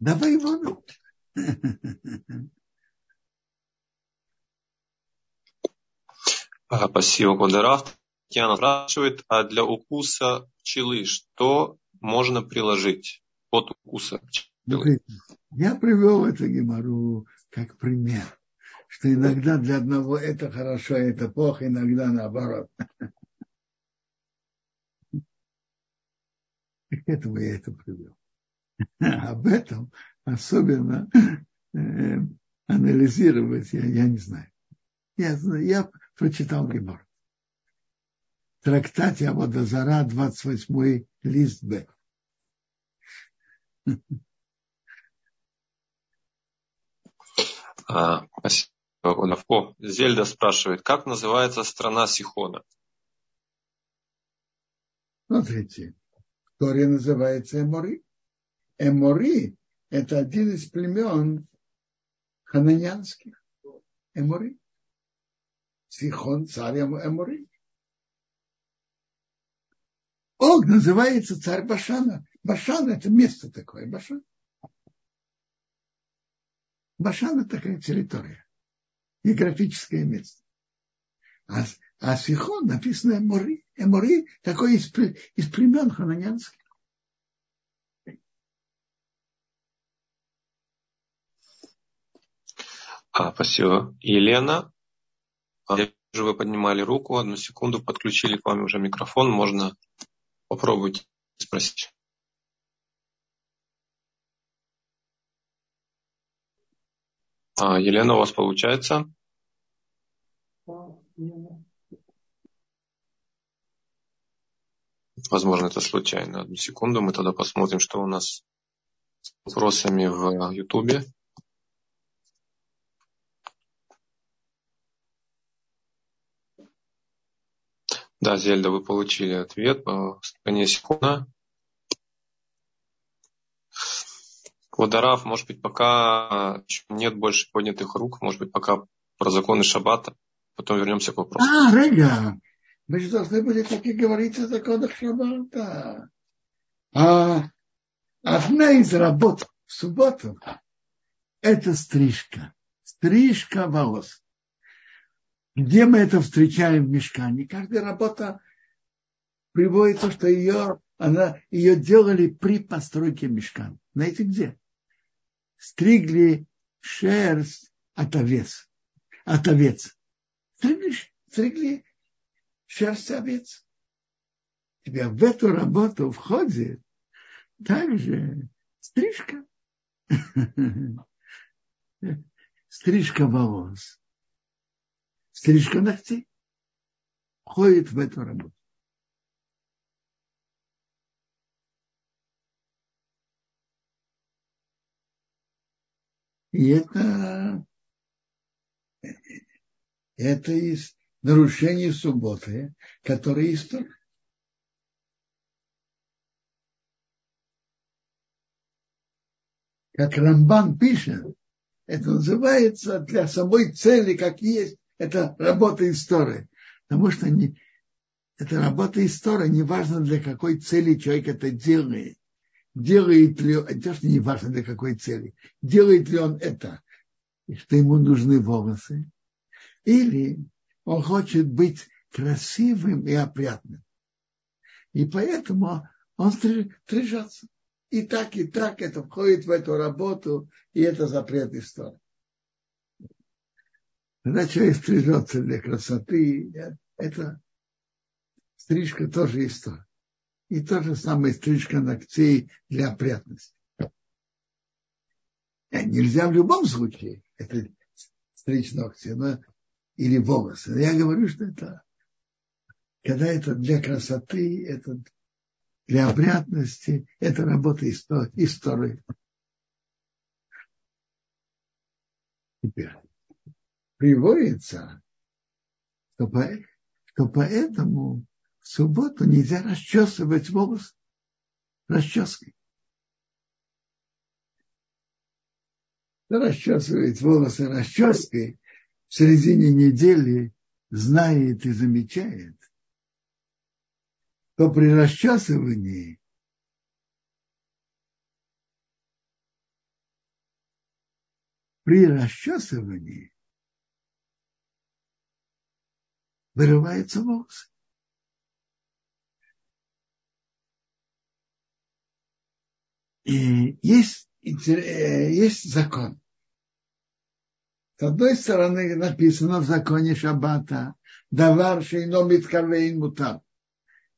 Давай воду. Спасибо, Квадраф. Татьяна спрашивает, а для укуса пчелы что можно приложить от укуса пчелы? Я привел это гемору как пример, что иногда для одного это хорошо, а это плохо, иногда наоборот. К этому я это привел. Об этом особенно э, анализировать я, я не знаю. Я, я прочитал Гемор. Трактате Аводозара, 28 лист Б. А, спасибо. Зельда спрашивает, как называется страна Сихона? Смотрите, Торе называется Эмори. Эмори – это один из племен хананянских. Эмори. Сихон царь Эмори. Ог называется царь Башана. Башан – это место такое. Башан. Башан – это такая территория. Географическое место. А, а Сихон написано Эмори. Эмори такой из, из племен хананянских. А, спасибо. Елена, я вижу, вы поднимали руку. Одну секунду, подключили к вам уже микрофон. Можно попробовать спросить. А, Елена, у вас получается? Возможно, это случайно. Одну секунду, мы тогда посмотрим, что у нас с вопросами в Ютубе. Да, Зельда, вы получили ответ по секунда. Водорав, может быть, пока нет больше поднятых рук, может быть, пока про законы Шаббата, потом вернемся к вопросу. А, Рега, мы же должны были так и говорить о законах Шаббата. А одна из работ в субботу – это стрижка. Стрижка волос. Где мы это встречаем в мешкане? Каждая работа приводится, что ее, она, ее делали при постройке мешкана. Знаете где? Стригли шерсть от овец. От овец. Стригли, стригли шерсть овец. Теперь в эту работу входит также стрижка. (laughs) Стрижка волос стрижка ногтей входит в эту работу. И это, это из нарушений субботы, которые история. Как Рамбан пишет, это называется для самой цели, как есть это работа истории. Потому что не, это работа истории, неважно для какой цели человек это делает. Делает ли он, это не важно для какой цели, делает ли он это, что ему нужны волосы, или он хочет быть красивым и опрятным. И поэтому он стрижется. И так, и так это входит в эту работу, и это запрет истории. Когда человек стрижется для красоты, это стрижка тоже есть то. И то же самое стрижка ногтей для опрятности. Э, нельзя в любом случае это стричь ногти но, или волосы. Но я говорю, что это когда это для красоты, это для опрятности, это работа истории. Теперь приводится, что, по, что поэтому в субботу нельзя расчесывать волосы расческой. Расчесывает волосы расческой в середине недели, знает и замечает, то при расчесывании при расчесывании вырываются волосы. И есть, э, есть закон. С одной стороны написано в законе Шаббата, давар шейно миткавейн мутар.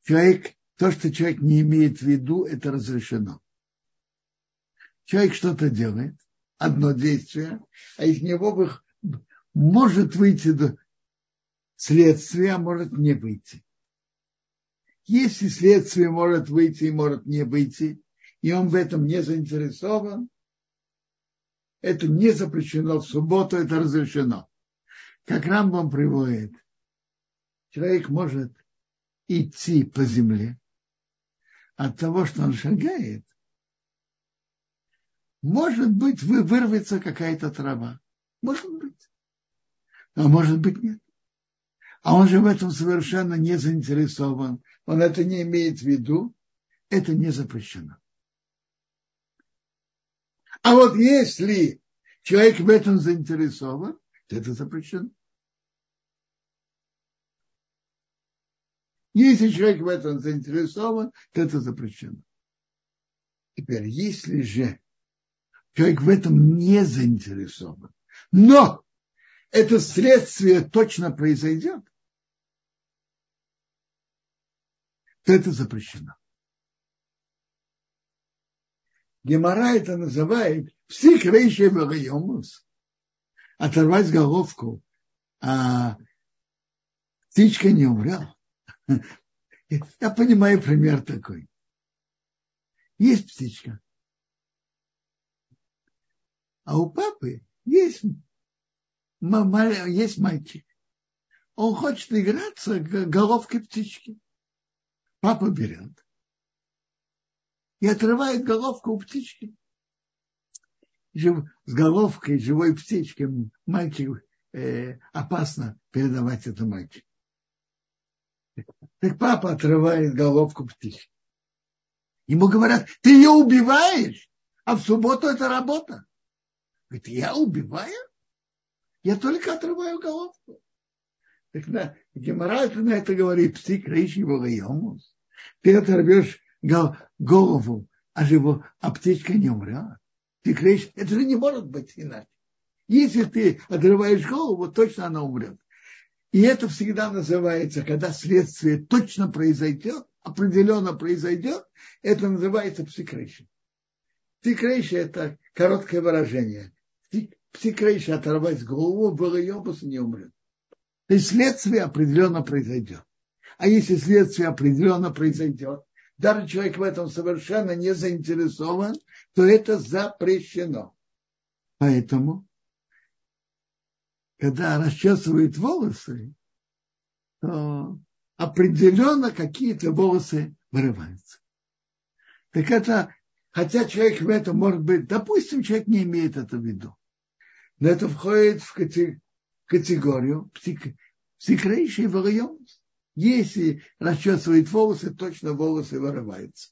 Человек, то, что человек не имеет в виду, это разрешено. Человек что-то делает, одно действие, а из него может выйти следствие а может не выйти. Если следствие может выйти и может не выйти, и он в этом не заинтересован, это не запрещено в субботу, это разрешено. Как Рамбам приводит, человек может идти по земле от того, что он шагает, может быть, вы вырвется какая-то трава. Может быть. А может быть, нет. А он же в этом совершенно не заинтересован. Он это не имеет в виду. Это не запрещено. А вот если человек в этом заинтересован, то это запрещено. Если человек в этом заинтересован, то это запрещено. Теперь, если же человек в этом не заинтересован, но это следствие точно произойдет, это запрещено. Гемора это называет психрейший вагайомус. Оторвать головку, а птичка не умрет. Я понимаю пример такой. Есть птичка. А у папы есть, есть мальчик. Он хочет играться головкой птички. Папа берет и отрывает головку у птички. С головкой живой птички мальчик э, опасно передавать это мальчику. Так папа отрывает головку птички. Ему говорят, ты ее убиваешь, а в субботу это работа. Говорит, я убиваю? Я только отрываю головку. Так на Гемора на это говорит, псик рейши его Ты оторвешь голову, а живо, а птичка не умрет. Ты кричишь, это же не может быть иначе. Если ты отрываешь голову, точно она умрет. И это всегда называется, когда следствие точно произойдет, определенно произойдет, это называется псикрейшн. Псикрейшн – это короткое выражение. Псикрейшн – оторвать голову, ולא ימות не умрет. То есть следствие определенно произойдет. А если следствие определенно произойдет, даже человек в этом совершенно не заинтересован, то это запрещено. Поэтому когда расчесывают волосы, то определенно какие-то волосы вырываются. Так это, хотя человек в этом может быть, допустим, человек не имеет это в виду, но это входит в категорию псих, психрейший вариант. Если расчесывает волосы, точно волосы вырываются.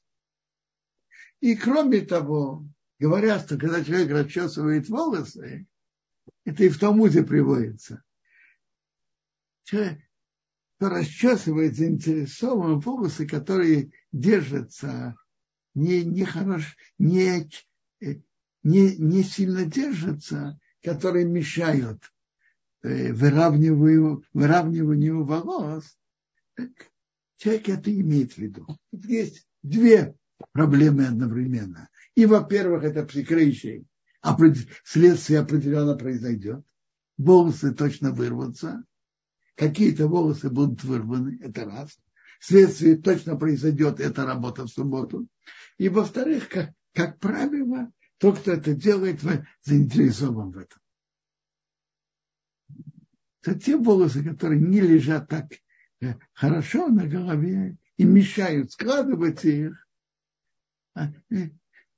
И кроме того, говорят, что когда человек расчесывает волосы, это и в Талмуде приводится. Человек, кто расчесывает заинтересованные волосы, которые держатся не, не, хорош, не, не, не сильно держатся, которые мешают э, выравниванию, выравниванию волос, человек это имеет в виду. Тут есть две проблемы одновременно. И, во-первых, это прикрытие следствие определенно произойдет, волосы точно вырвутся, какие-то волосы будут вырваны, это раз. Следствие точно произойдет, это работа в субботу. И во-вторых, как, как правило, тот, кто это делает, заинтересован в этом. Это те волосы, которые не лежат так хорошо на голове и мешают складывать их, а, э,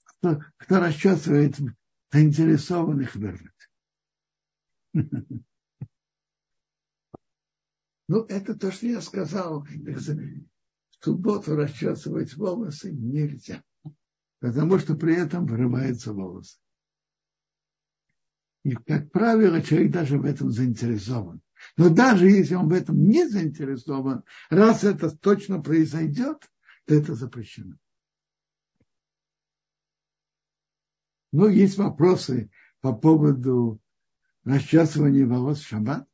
кто, кто расчесывает заинтересованных вырвать. (laughs) Ну, это то, что я сказал. В субботу расчесывать волосы нельзя. Потому что при этом вырываются волосы. И, как правило, человек даже в этом заинтересован. Но даже если он в этом не заинтересован, раз это точно произойдет, то это запрещено. Ну, есть вопросы по поводу расчесывания волос в шаббат?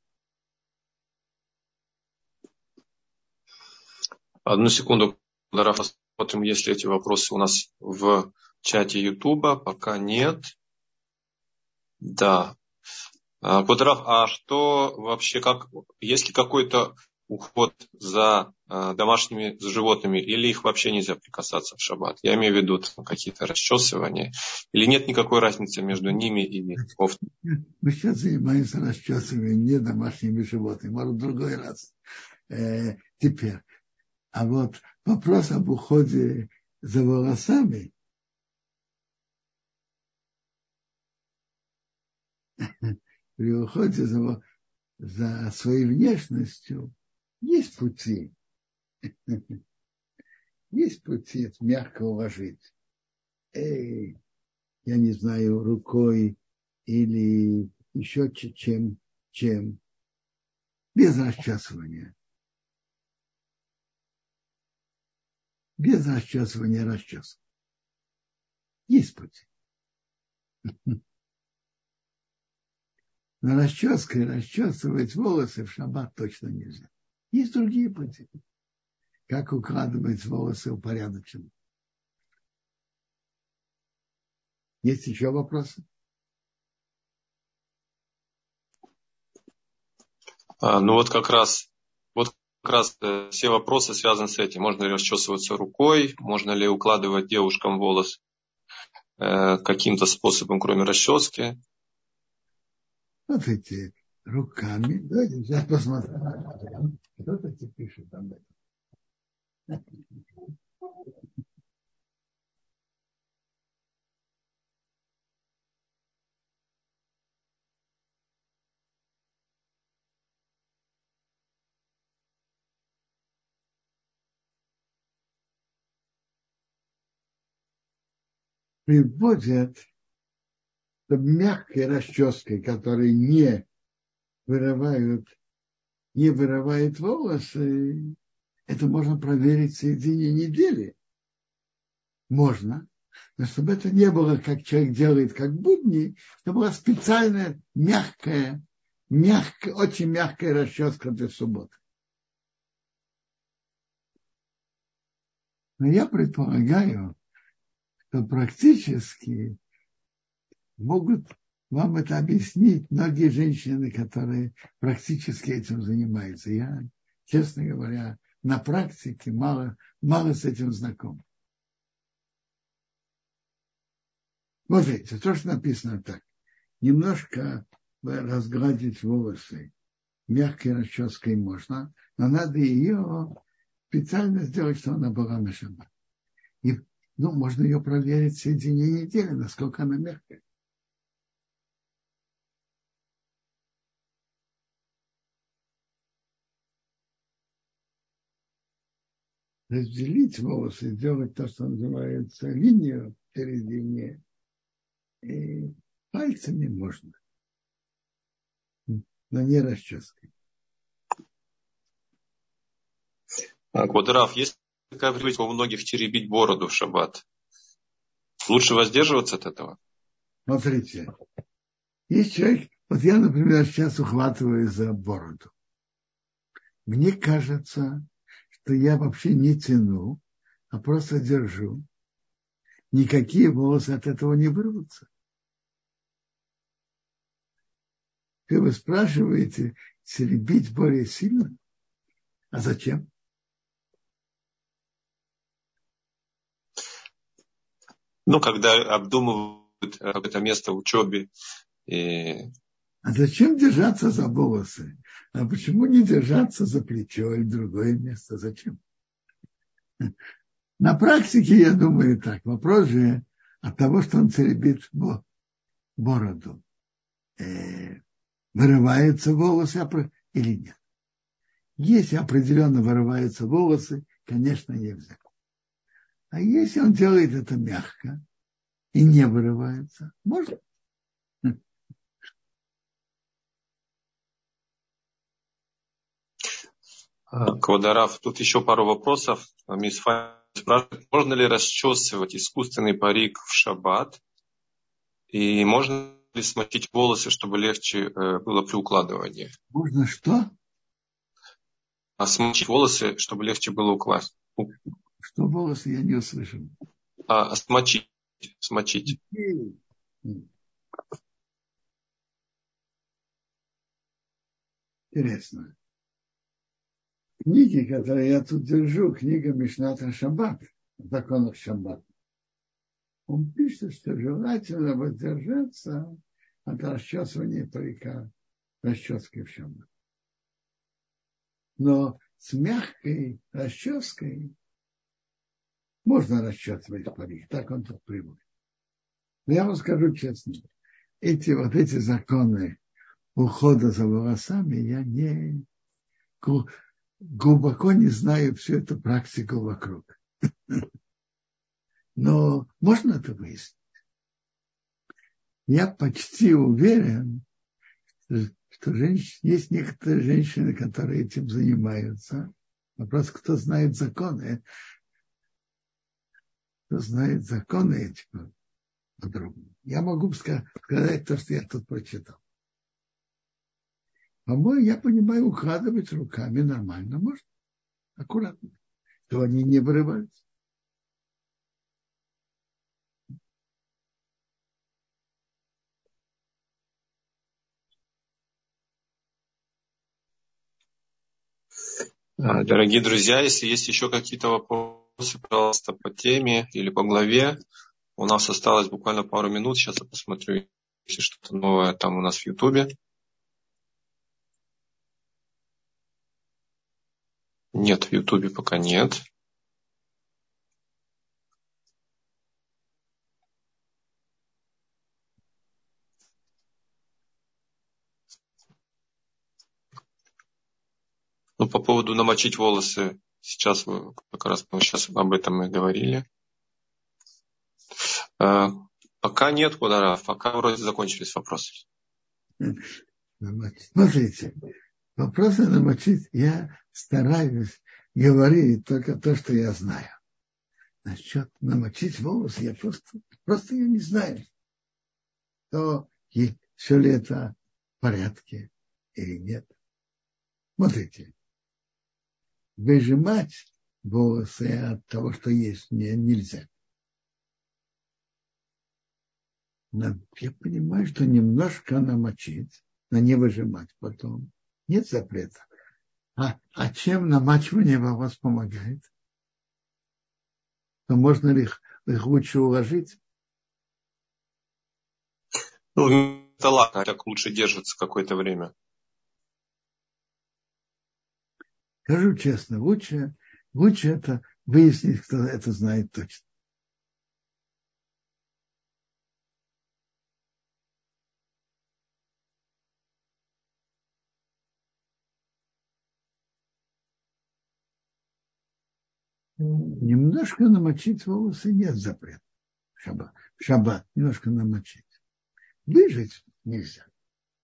Одну секунду, Раф, посмотрим, есть ли эти вопросы у нас в чате Ютуба. Пока нет. Да. Квадраф, а что вообще, как, есть ли какой-то уход за э, домашними животными, или их вообще нельзя прикасаться в шаббат? Я имею в виду какие-то расчесывания. Или нет никакой разницы между ними и кофтой? Мы сейчас занимаемся расчесыванием не домашними животными, может, в другой раз. Э, теперь. А вот вопрос об уходе за волосами при уходе за, за своей внешностью есть пути. (laughs) Есть пути мягко уложить. Эй, я не знаю, рукой или еще чем, чем без расчесывания. Без расчесывания расчес. Есть путь. (laughs) Но расческой расчесывать волосы в шаббат точно нельзя. Есть другие пути. Как укладывать волосы упорядоченно. Есть еще вопросы? А, ну вот как раз, вот как раз э, все вопросы связаны с этим. Можно ли расчесываться рукой, можно ли укладывать девушкам волос э, каким-то способом, кроме расчески. Смотрите, руками. Давайте сейчас посмотрим. Кто-то пишет об этом. Мягкой расческой, которые не вырывают, не вырывают волосы, это можно проверить в середине недели. Можно. Но чтобы это не было, как человек делает, как будни, это была специальная мягкая, мягкая, очень мягкая расческа для субботы. Но я предполагаю, то практически могут вам это объяснить многие женщины, которые практически этим занимаются. Я, честно говоря, на практике мало, мало с этим знаком. Вот видите, то, что написано так. Немножко разгладить волосы мягкой расческой можно, но надо ее специально сделать, чтобы она была на шаббат. И ну, можно ее проверить в середине недели, насколько она мягкая. Разделить волосы, сделать то, что называется линию в середине, и пальцами можно, но не расческой. Квадраф, есть такая привычка у многих теребить бороду в шаббат. Лучше воздерживаться от этого? Смотрите, есть человек, вот я, например, сейчас ухватываю за бороду. Мне кажется, что я вообще не тяну, а просто держу. Никакие волосы от этого не вырвутся. И вы спрашиваете, теребить более сильно? А зачем? ну, когда обдумывают это место в учебе. И... А зачем держаться за волосы? А почему не держаться за плечо или другое место? Зачем? На практике, я думаю, так. Вопрос же от того, что он теребит бороду. Э, вырываются волосы или нет? Если определенно вырываются волосы, конечно, нельзя. А если он делает это мягко и не вырывается, можно. Квадараф, тут еще пару вопросов. Мисс Фай спрашивает, можно ли расчесывать искусственный парик в шаббат? И можно ли смочить волосы, чтобы легче э, было при укладывании? Можно что? А смочить волосы, чтобы легче было укладывать. Что волосы я не услышал? А, смочить. Смочить. Интересно. Книги, которые я тут держу, книга Мишната Шаббат, законах Шаббат. Он пишет, что желательно воздержаться от расчесывания парика расческой в Шаббат. Но с мягкой расческой Можно расчесывать парик, так он тут приводит. Но я вам скажу честно, эти вот эти законы ухода за волосами я не глубоко не знаю всю эту практику вокруг. (laughs) Но можно это выяснить. Я почти уверен, что женщ... есть некоторые женщины, которые этим занимаются. Вопрос, кто знает законы. Кто знает законы этих по-другому. Я могу сказать то, что я тут прочитал. По-моему, я понимаю, укладывать руками нормально можно. Аккуратно. То они не вырываются. А, дорогие друзья, если есть еще какие-то вопросы, пожалуйста, по теме или по главе. У нас осталось буквально пару минут. Сейчас я посмотрю, если что-то новое там у нас в Ютубе. Нет, в Ютубе пока нет. Ну, по поводу намочить волосы, сейчас вы как раз мы сейчас об этом и говорили. А, пока нет ударов, пока вроде закончились вопросы. Смотрите, вопросы намочить я стараюсь говорить только то, что я знаю. Насчет намочить волосы, я просто, просто я не знаю, то все ли это в порядке или нет. Смотрите, выжимать волосы от того, что есть, не, нельзя. Но я понимаю, что немножко намочить, но не выжимать потом. Нет запрета. А, а чем намачивание волос помогает? То можно ли их, их лучше уложить? Ну, это ладно, так лучше держится какое-то время. Скажу честно, лучше, лучше это выяснить, кто это знает точно. Немножко намочить волосы нет запрета. В шаббат, в шаббат немножко намочить. Выжить нельзя.